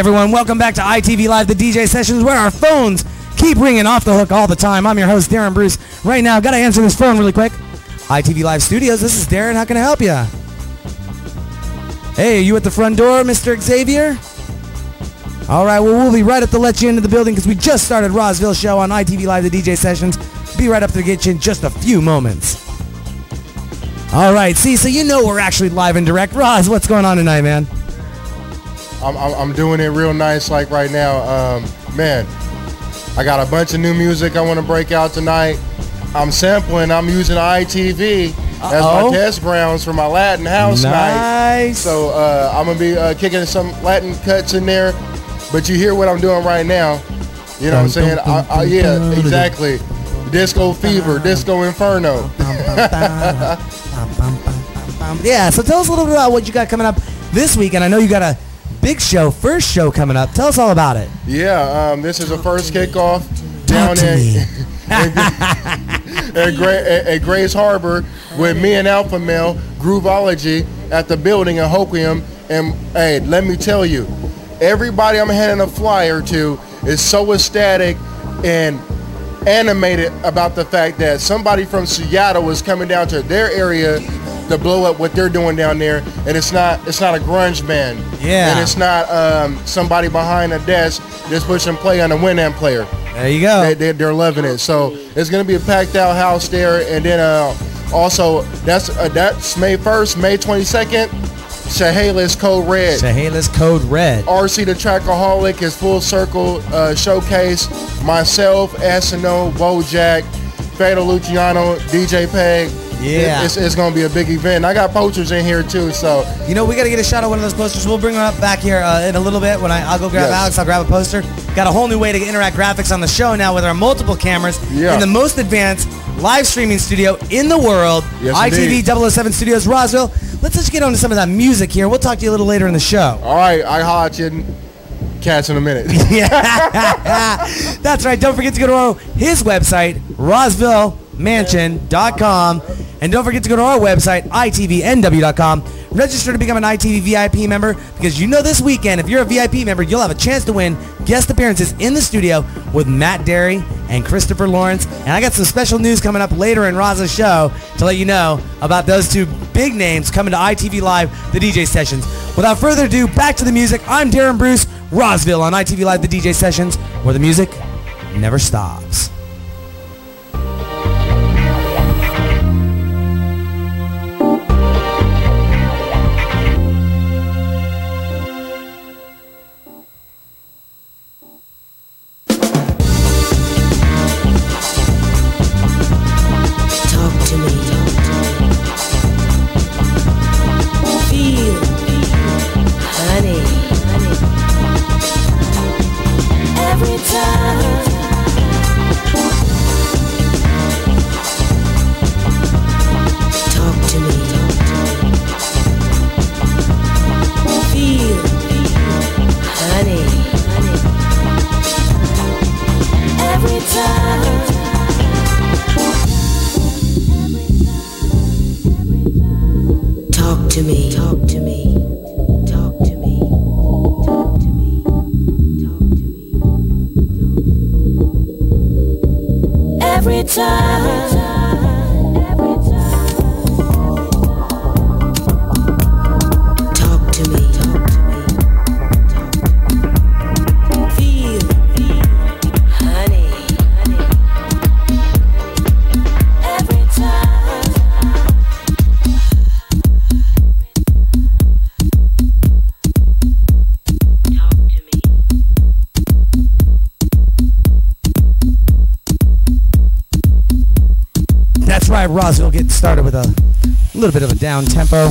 Everyone, welcome back to ITV Live, the DJ sessions where our phones keep ringing off the hook all the time. I'm your host, Darren Bruce. Right now, gotta answer this phone really quick. ITV Live Studios, this is Darren. How can I help you? Hey, are you at the front door, Mr. Xavier? All right, well, we'll be right up to let you into the building because we just started Rozzville Show on ITV Live, the DJ sessions. Be right up to get you in just a few moments. All right, see, so you know we're actually live and direct. Roz, what's going on tonight, man? I'm, I'm, I'm doing it real nice like right now. Um, man, I got a bunch of new music I want to break out tonight. I'm sampling. I'm using ITV as Uh-oh. my test grounds for my Latin house night. Nice. So uh, I'm gonna be uh, kicking some Latin cuts in there. But you hear what I'm doing right now. You know what I'm saying? I, I, yeah, exactly. Disco fever, disco inferno. Yeah, so tell us a little bit about what you got coming up this week. And I know you got a big show, first show coming up. Tell us all about it. Yeah, um, this is a first kickoff down in, at, Gra- at, at Grays Harbor with me and Alpha Male Grooveology at the building in Hoquiam. And hey, let me tell you, everybody I'm handing a flyer to is so ecstatic and animated about the fact that somebody from Seattle is coming down to their area to blow up what they're doing down there, and it's not it's not a grunge band, Yeah. and it's not um, somebody behind a desk just pushing play on a Winamp player. There you go. They, they, they're loving it. So it's gonna be a packed out house there, and then uh, also that's uh, that's May 1st, May 22nd. Chehalis Code Red. Chehalis Code Red. RC the Trackaholic is full circle uh, showcase. Myself, SNO, Bojack, Fatal Luciano, DJ Peg. Yeah. It's, it's gonna be a big event. I got posters in here too, so You know, we got to get a shot of one of those posters. We'll bring them up back here uh, in a little bit. When I, I'll go grab Yes. Alex, I'll grab a poster. Got a whole new way to interact graphics on the show now with our multiple cameras Yeah. in the most advanced live streaming studio in the world, Yes, ITV indeed. 007 Studios, Roswell. Let's just get on to some of that music here. We'll talk to you a little later in the show. all right, I holler at you in- cats in a minute. Yeah, that's right. Don't forget to go to his website, RozzvilleMansion.com. And don't forget to go to our website, ITVNW.com. Register to become an ITV VIP member because you know this weekend, if you're a VIP member, you'll have a chance to win guest appearances in the studio with Matt Darey and Christopher Lawrence. And I got some special news coming up later in Raza's show to let you know about those two big names coming to ITV Live, the DJ sessions. Without further ado, back to the music. I'm Darren Bruce, Rozzville on ITV Live, the DJ sessions, where the music never stops. To me. Started with a little bit of a down tempo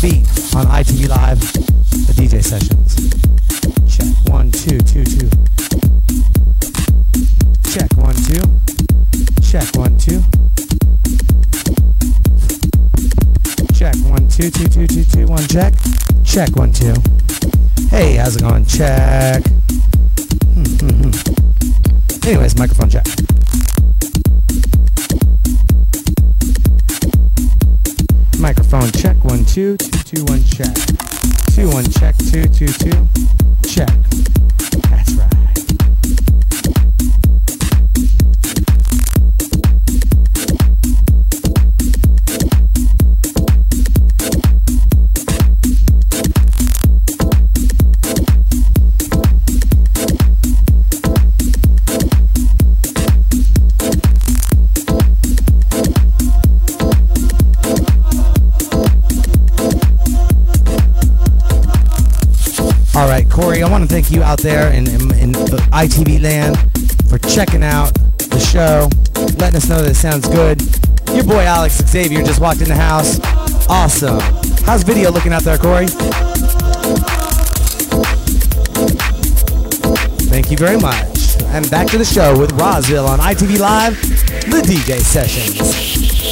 beat on ITV Live, the DJ sessions. Check one, two, two, two. Check one, two. Check one, two. Check one, two, two, two, two, two, one. Check. Check one, two. ITV land for checking out the show, letting us know that it sounds good. Your boy Alex Xavier just walked in the house. Awesome. How's video looking out there, Corey? Thank you very much. And back to the show with Rozzville on ITV Live, the DJ sessions.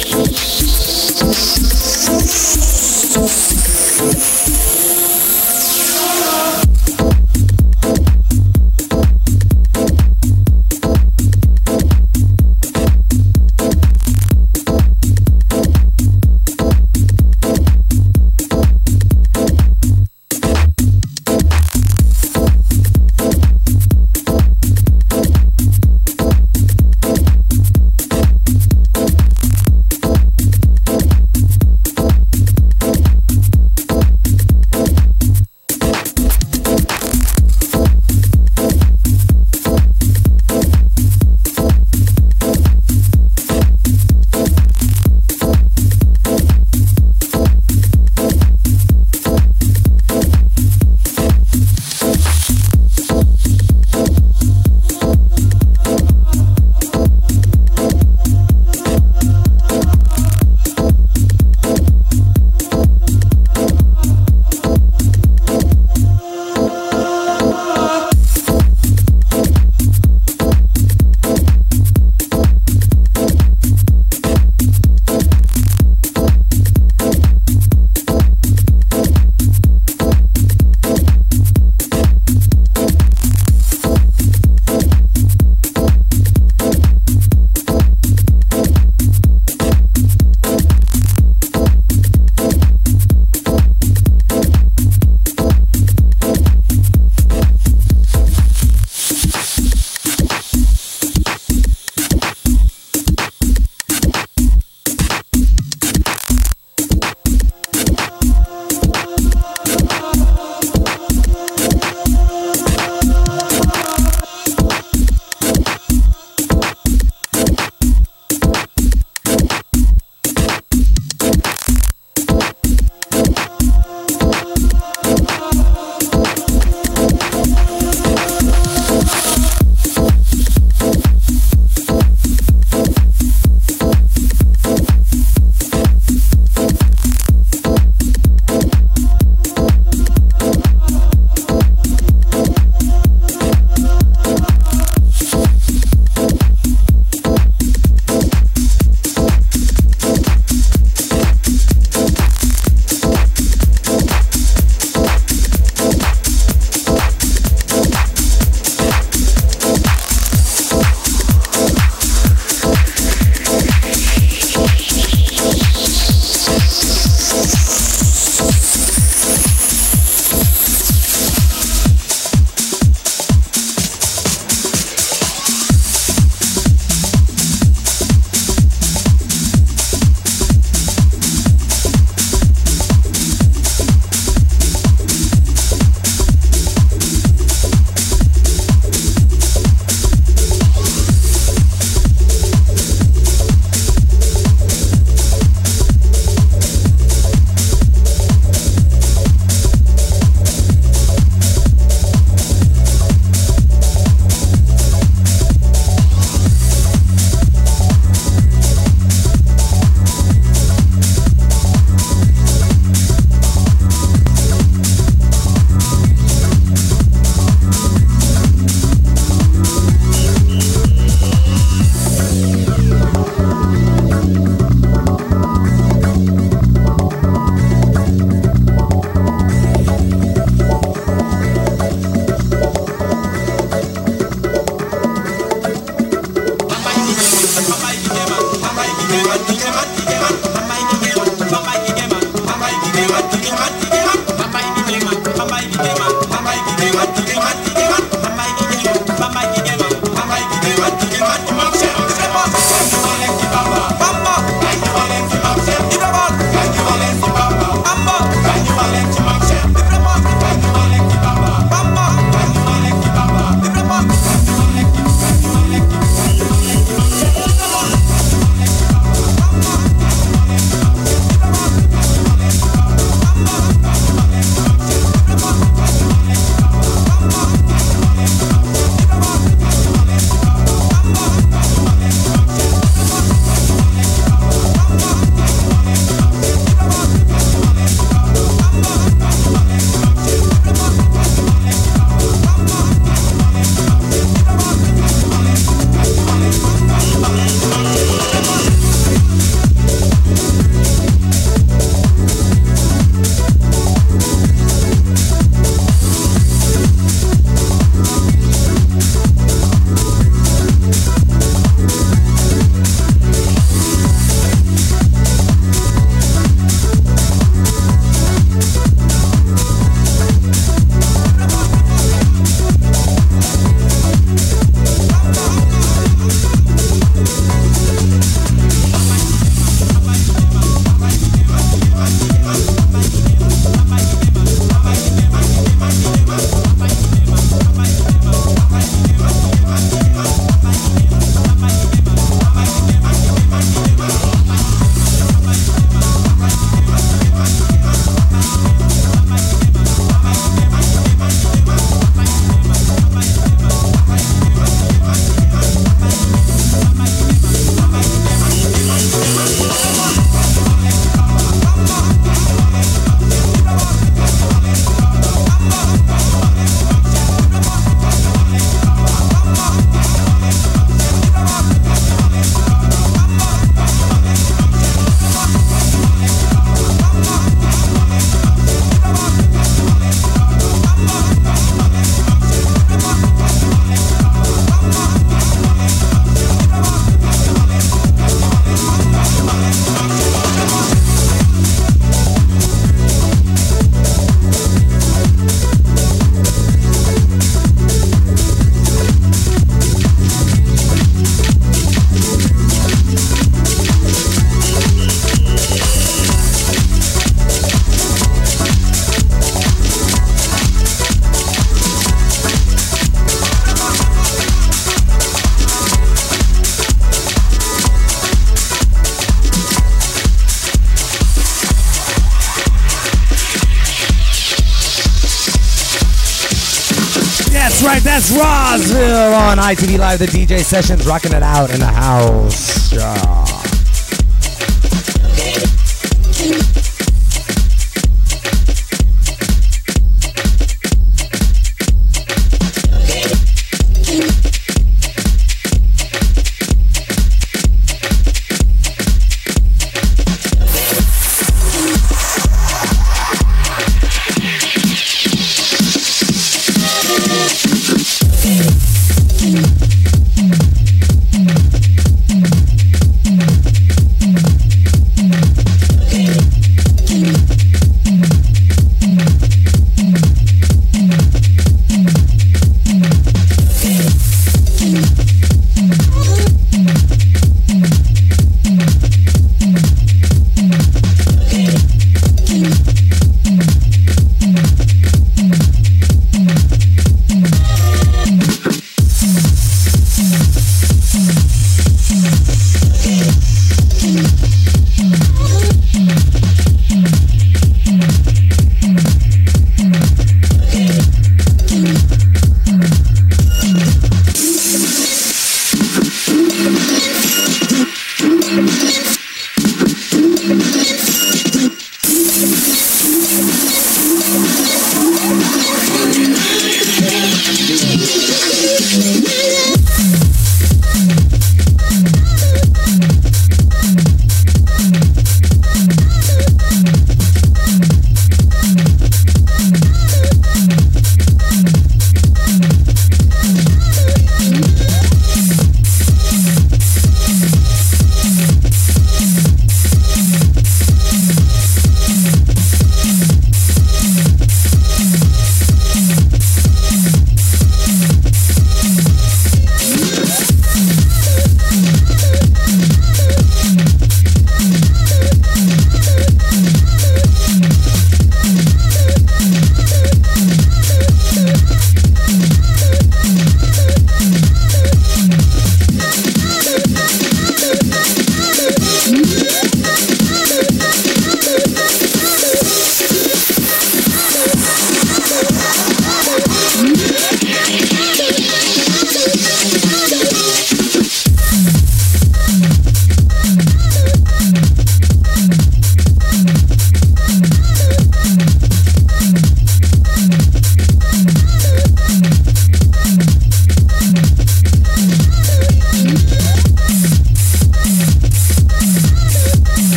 ITV Live, the DJ sessions, rocking it out in the house. Yeah.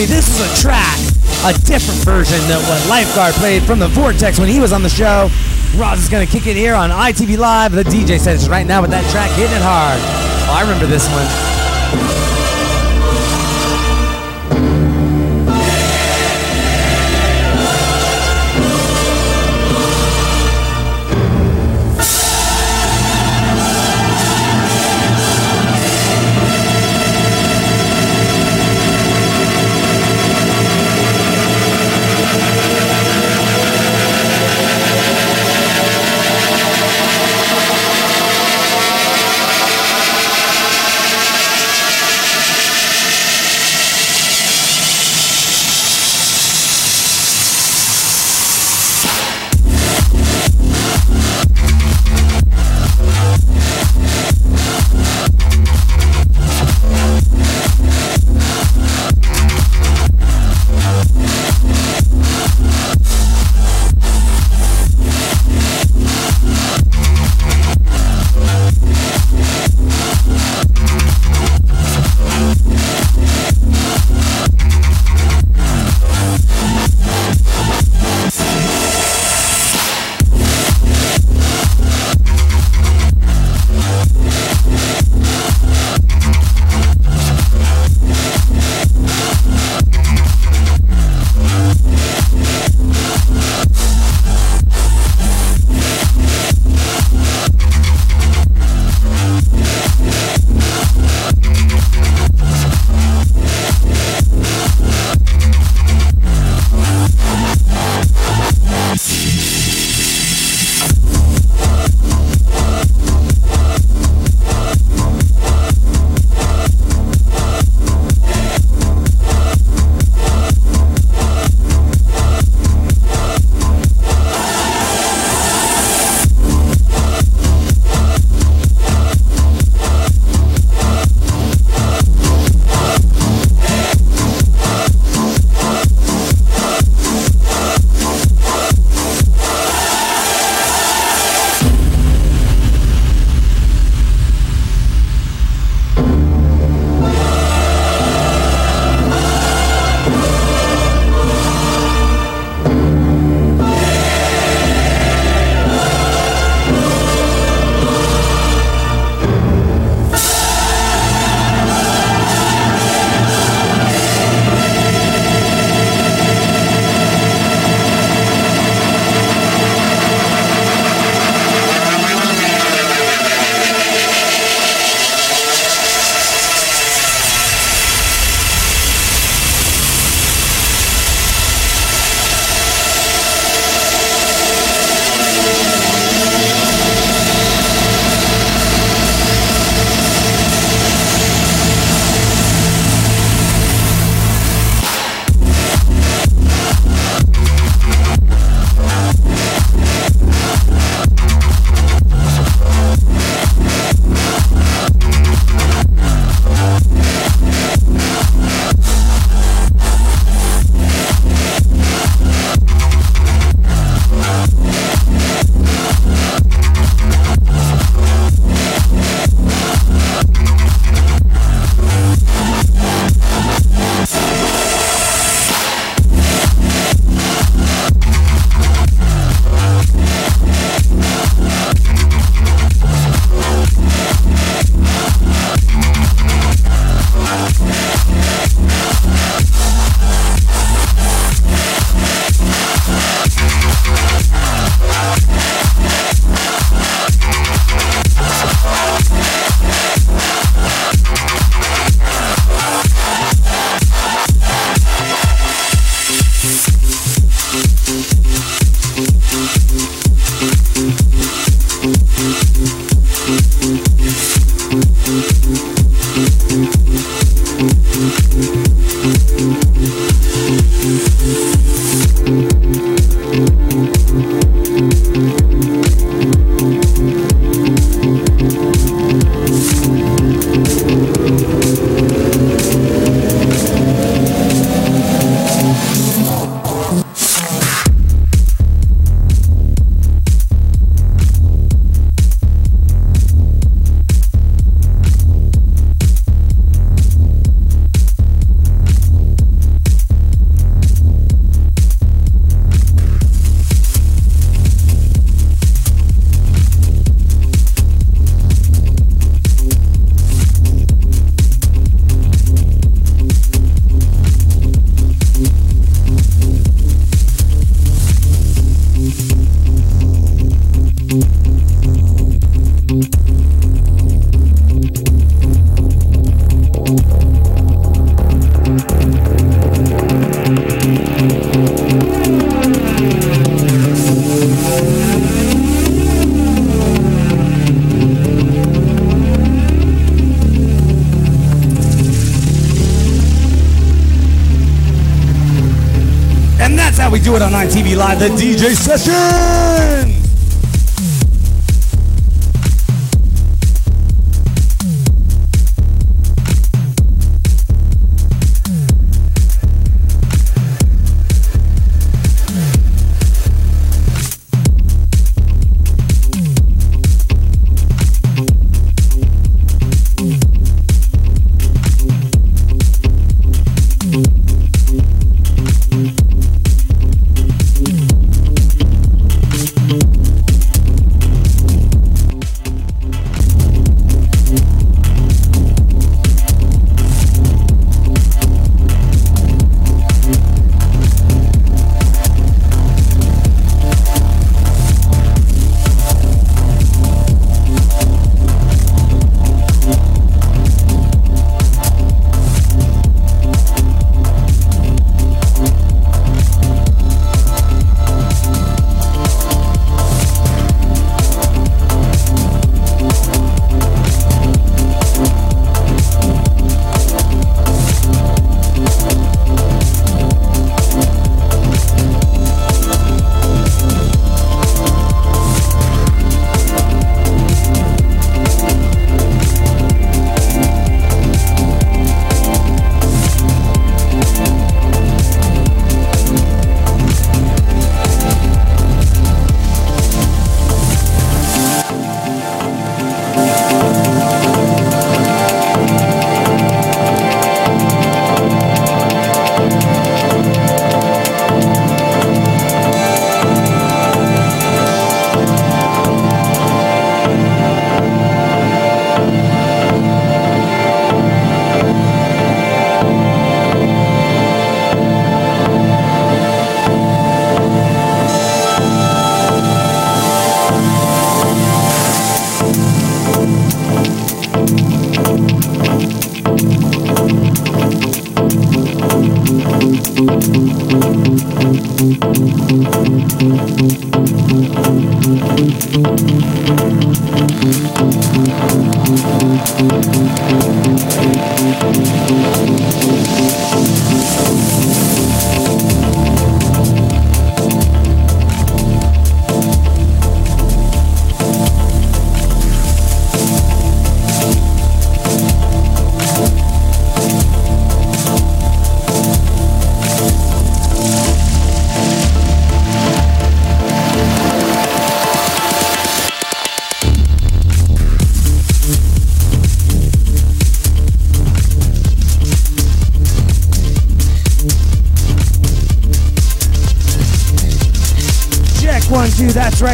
Me this is a track, a different version than what Lifeguard played from the Vortex when he was on the show. Roz is gonna kick it here on ITV Live. The DJ says right now with that track hitting it hard. Oh, I remember this one. Do it on ITV Live, the DJ session.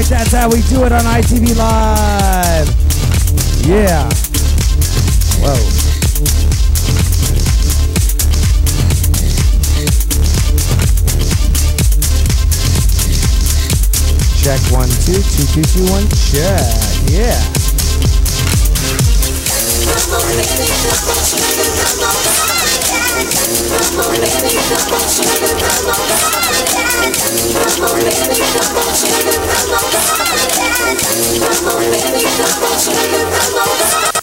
That's how we do it on ITV Live. Yeah. Whoa. Check one, two, two, two, two, one, check. Yeah. Come on, baby, come on, Come on, baby, come on,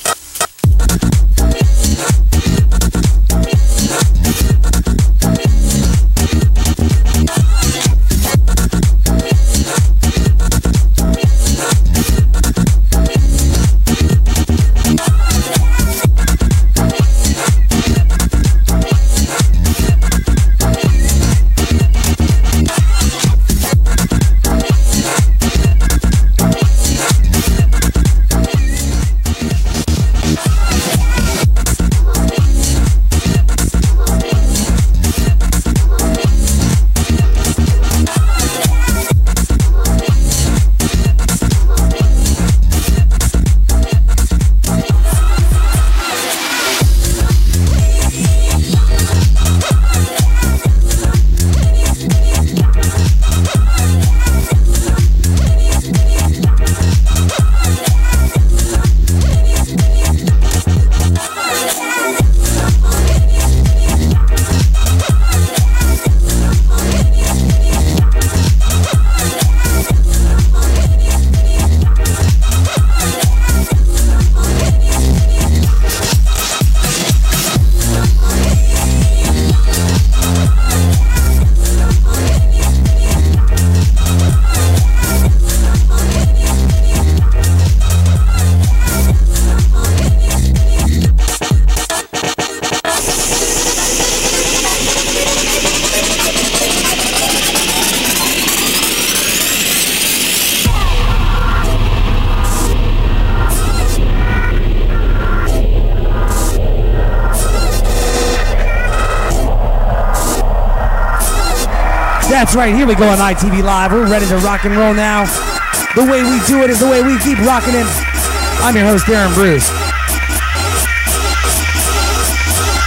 Right, here we go on ITV Live. We're ready to rock and roll now. The way we do it is the way we keep rocking it. I'm your host, Darren Bruce.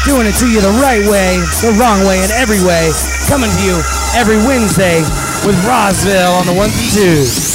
Doing it to you the right way, the wrong way, and every way. Coming to you every Wednesday with Rozzville on the ones and twos.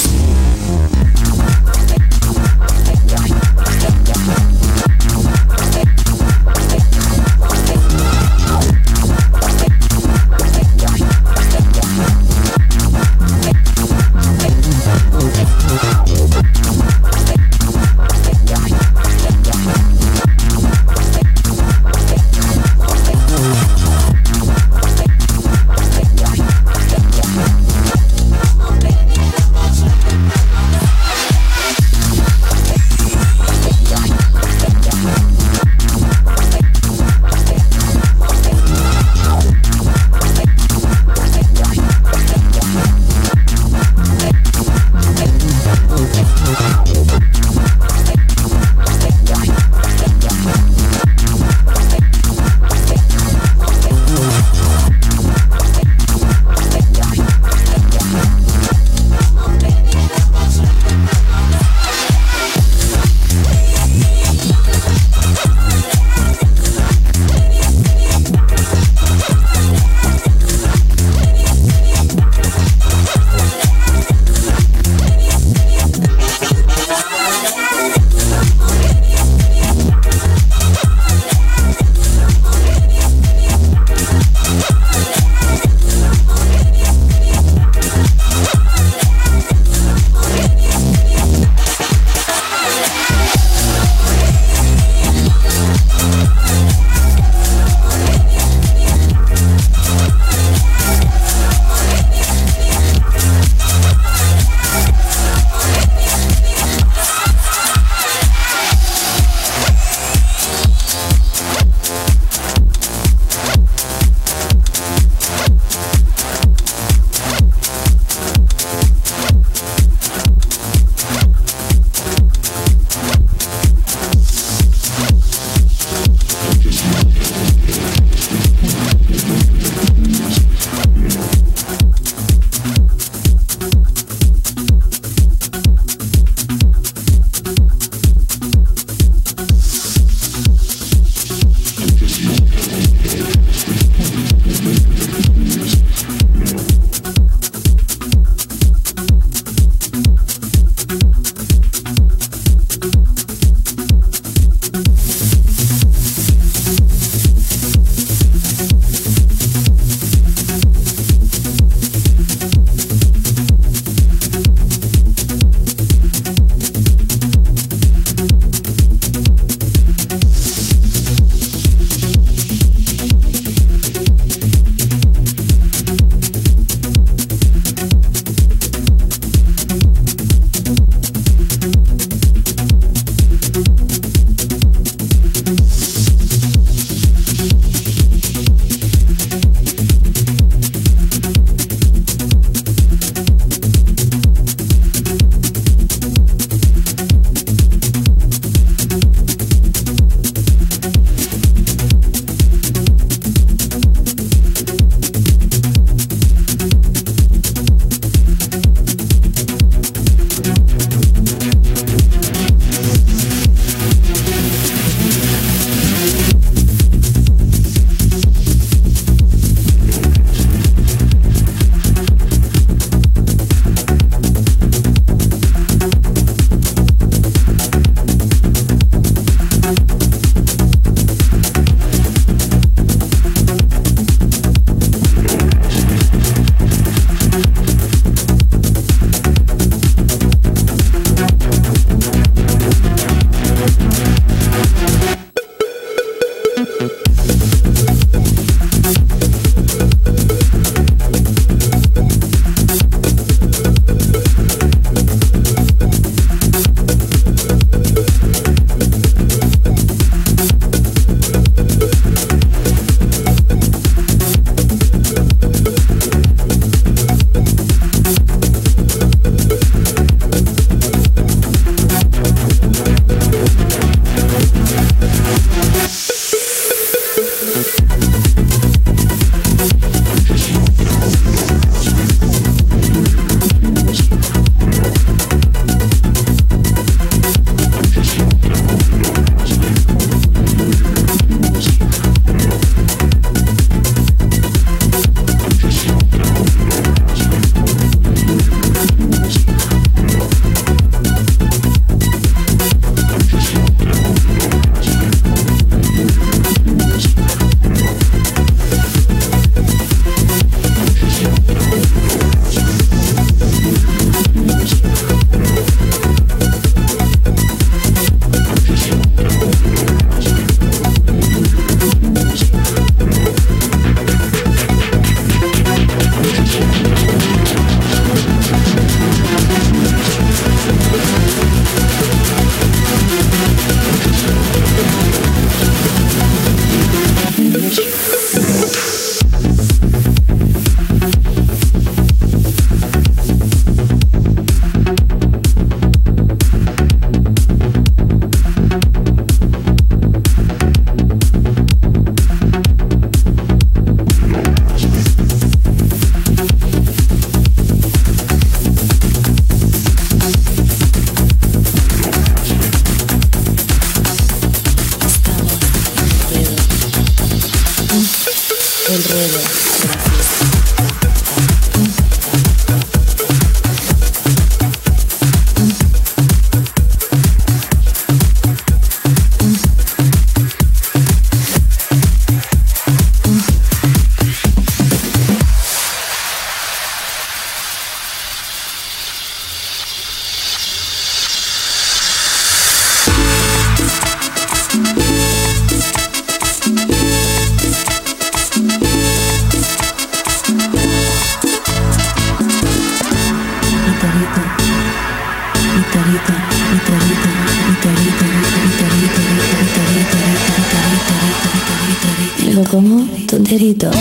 Como tonterito.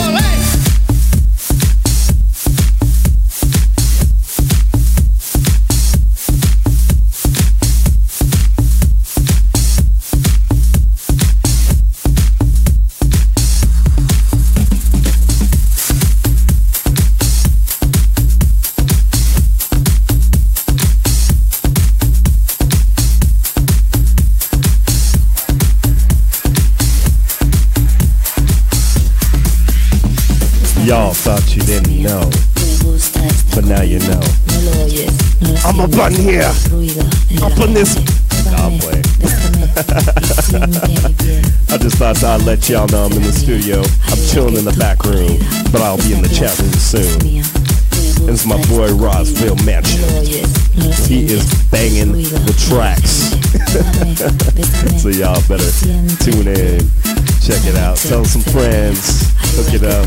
Here. Up on this. Nah. I just thought I'd let y'all know I'm in the studio. I'm chilling in the back room, but I'll be in the chat room soon. It's my boy Rozzville Mansion. He is banging the tracks. so y'all better tune in, check it out, tell some friends, hook it up.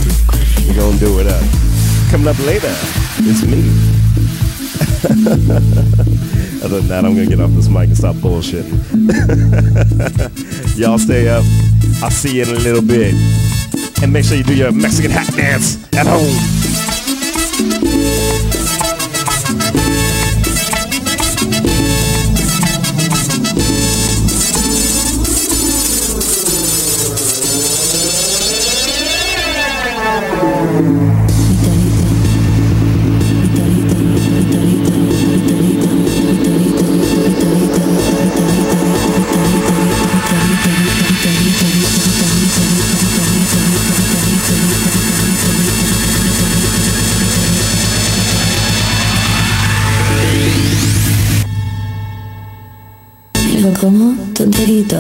We're gonna do it up. Coming up later, it's me. Other than that, I'm gonna get off this mic and stop bullshitting. Y'all stay up. I'll see you in a little bit. And make sure you do your Mexican hat dance at home. 子も飛んでリード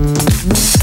Música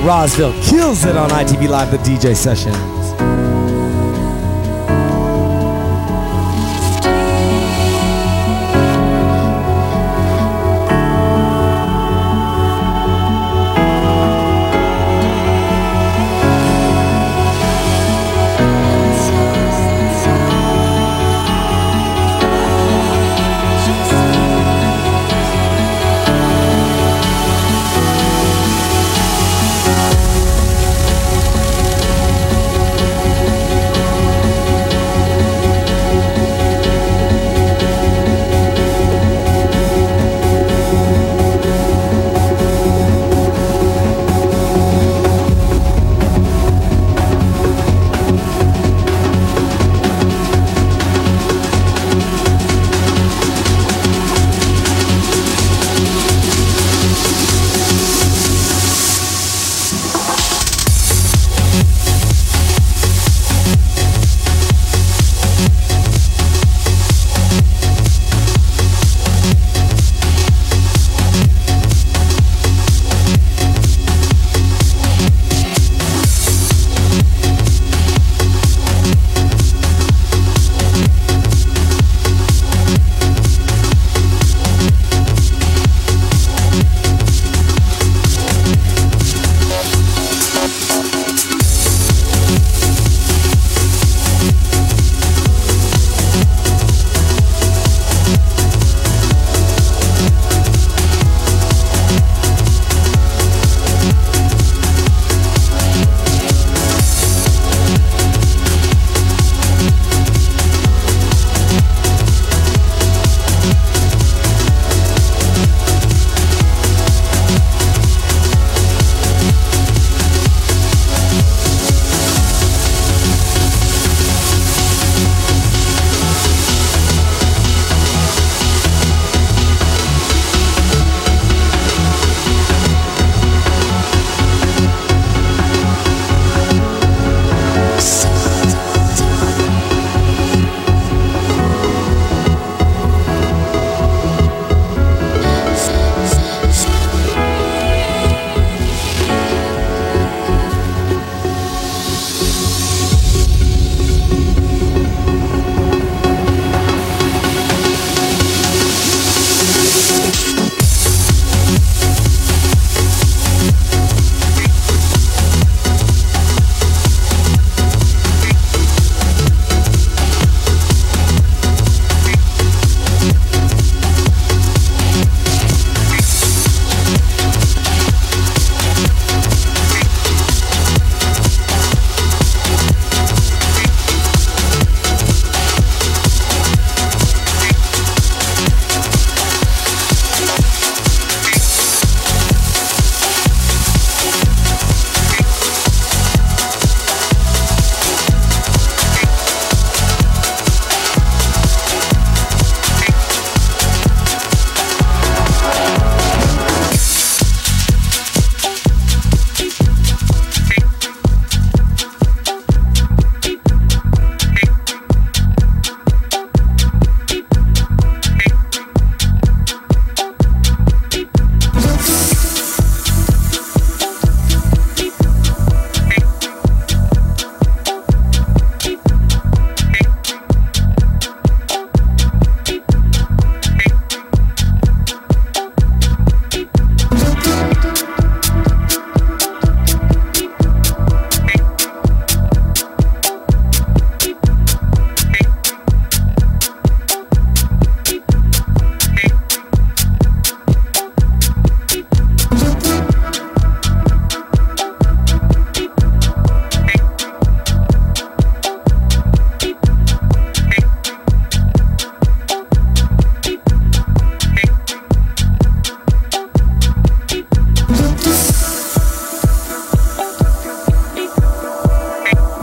Rozzville kills it on ITV Live, the DJ sessions.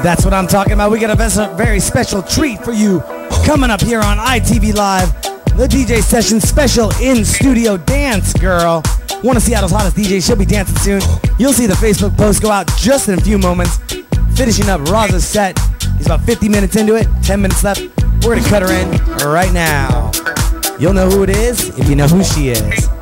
That's what I'm talking about. We got a very special treat for you coming up here on ITV Live. The DJ session special in studio dance, girl. One of Seattle's hottest DJs. She'll be dancing soon. You'll see the Facebook post go out just in a few moments. Finishing up Raza's set. He's about 50 minutes into it. 10 minutes left. We're going to cut her in right now. You'll know who it is if you know who she is.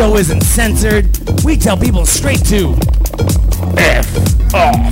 Show isn't censored. We tell people straight to F off.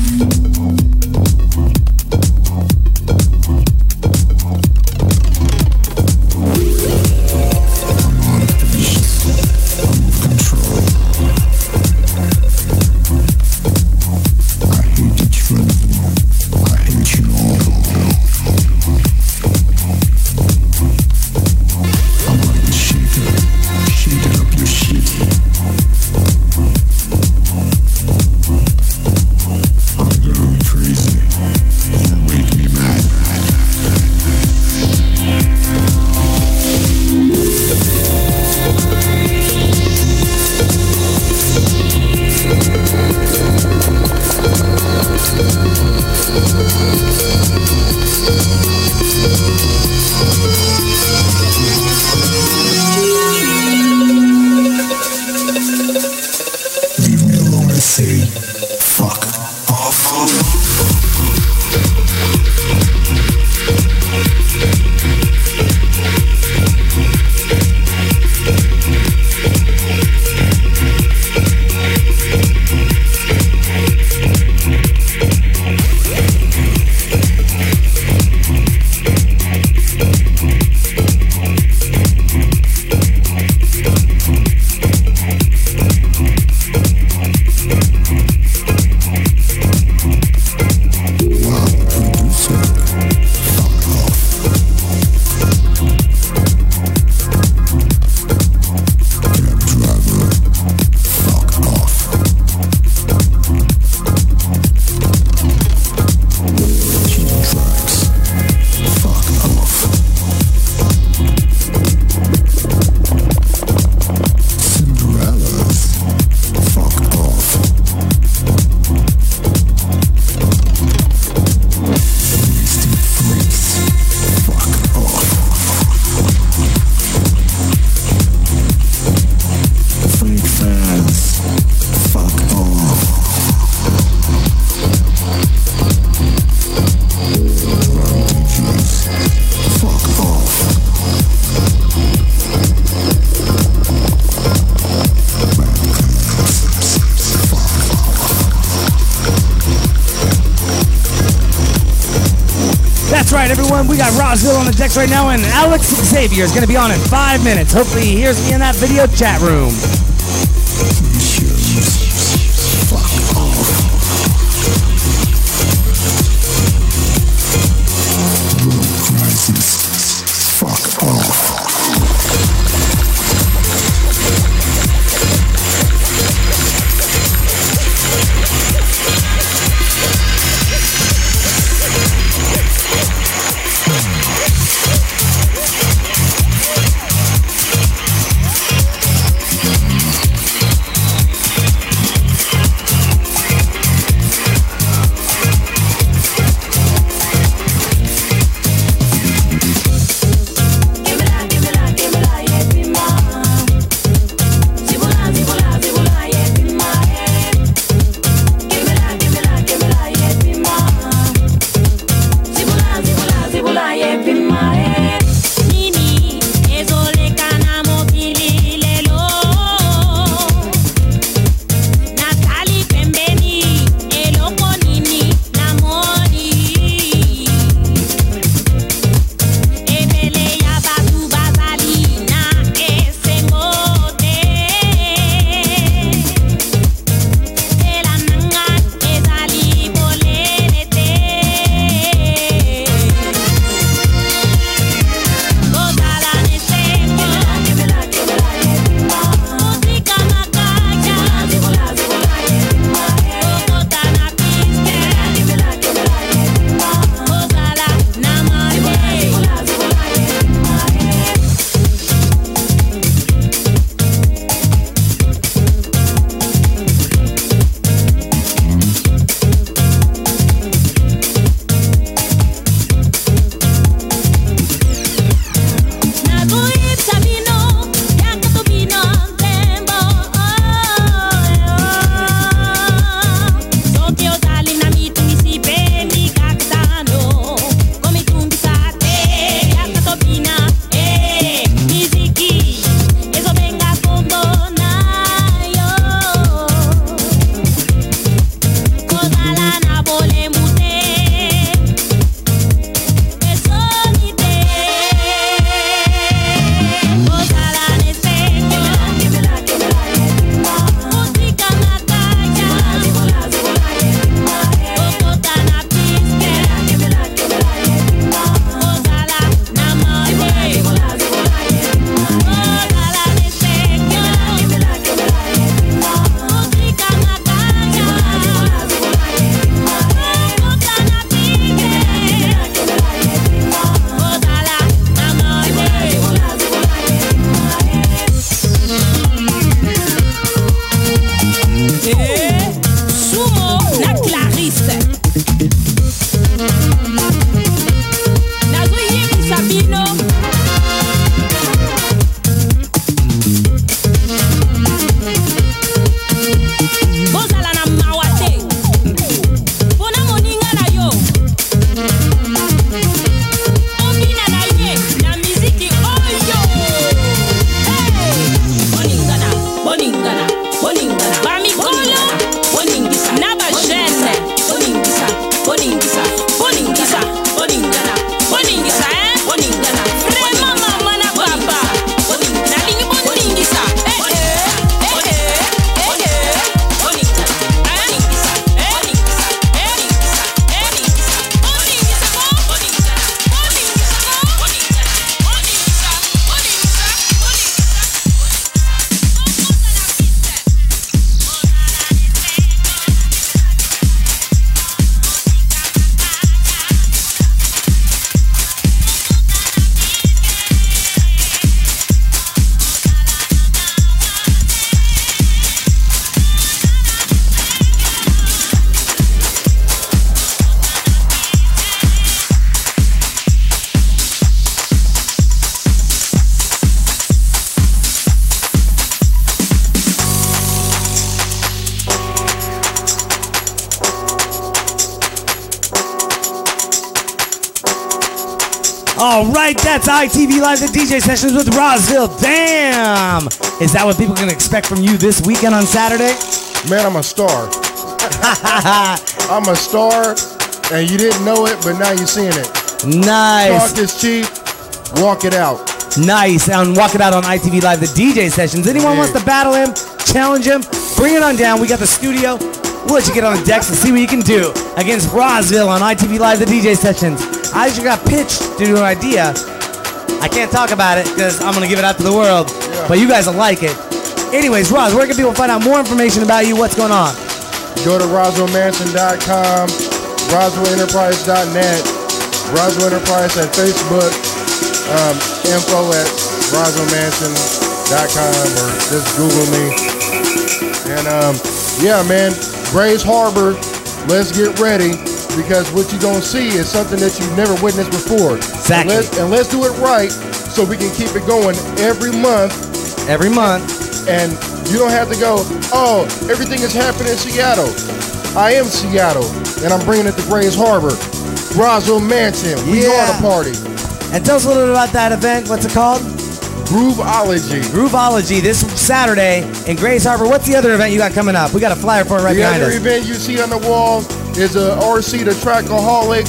Right now, and Alex Xavier is going to be on in five minutes. Hopefully, he hears me in that video chat room. DJ sessions with Rozzville. Damn! Is that what people can expect from you this weekend on Saturday? Man, I'm a star. I'm a star, and you didn't know it, but now you're seeing it. Nice. Talk is cheap. Walk it out. Nice. And walk it out on ITV Live, the DJ sessions. Anyone Yeah. wants to battle him, challenge him, bring it on down. We got the studio. We'll let you get on the decks and see what you can do against Rozzville on ITV Live, the DJ sessions. I just got pitched to do an idea. I can't talk about it because I'm going to give it out to the world, but you guys will like it. Anyways, Roz, where can people find out more information about you? What's going on? Go to RozzvilleMansion.com, RozzvilleEnterprise.net, Rozzville Enterprise at Facebook, um, info at RozzvilleMansion.com, or just Google me. And um, yeah, man, Grays Harbor, let's get ready because what you're gonna see is something that you've never witnessed before. Exactly. And let's, and let's do it right so we can keep it going every month Every month. and you don't have to go, oh, everything is happening in Seattle. I am Seattle, and I'm bringing it to Grays Harbor. Rozzville Mansion, we Yeah. are the party. And tell us a little bit about that event. What's it called? Grooveology. Grooveology this Saturday in Grays Harbor. What's the other event you got coming up? We got a flyer for it right The behind other event you see on the wall is a RC the Trackaholic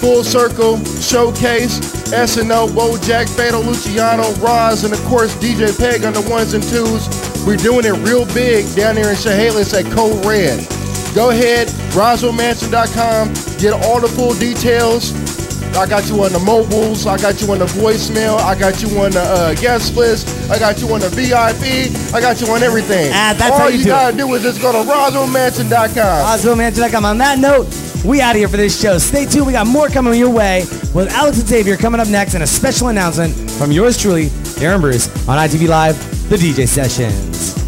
Full Circle Showcase. SNO, Bojack, Fatal Luciano, Roz, and of course DJ Peg on the ones and twos. We're doing it real big down there in Chehalis at Code Red. Go ahead, RozzvilleMansion.com, get all the full details. I got you on the mobiles. I got you on the voicemail. I got you on the uh, guest list. I got you on the VIP. I got you on everything. Ah, that's all how you do gotta do is just go to RozzvilleMansion.com. OswaldMansion.com. On that note, we out of here for this show. Stay tuned. We got more coming your way with Alex and Xavier coming up next and a special announcement from yours truly, Aaron Bruce, on ITV Live, the DJ Sessions.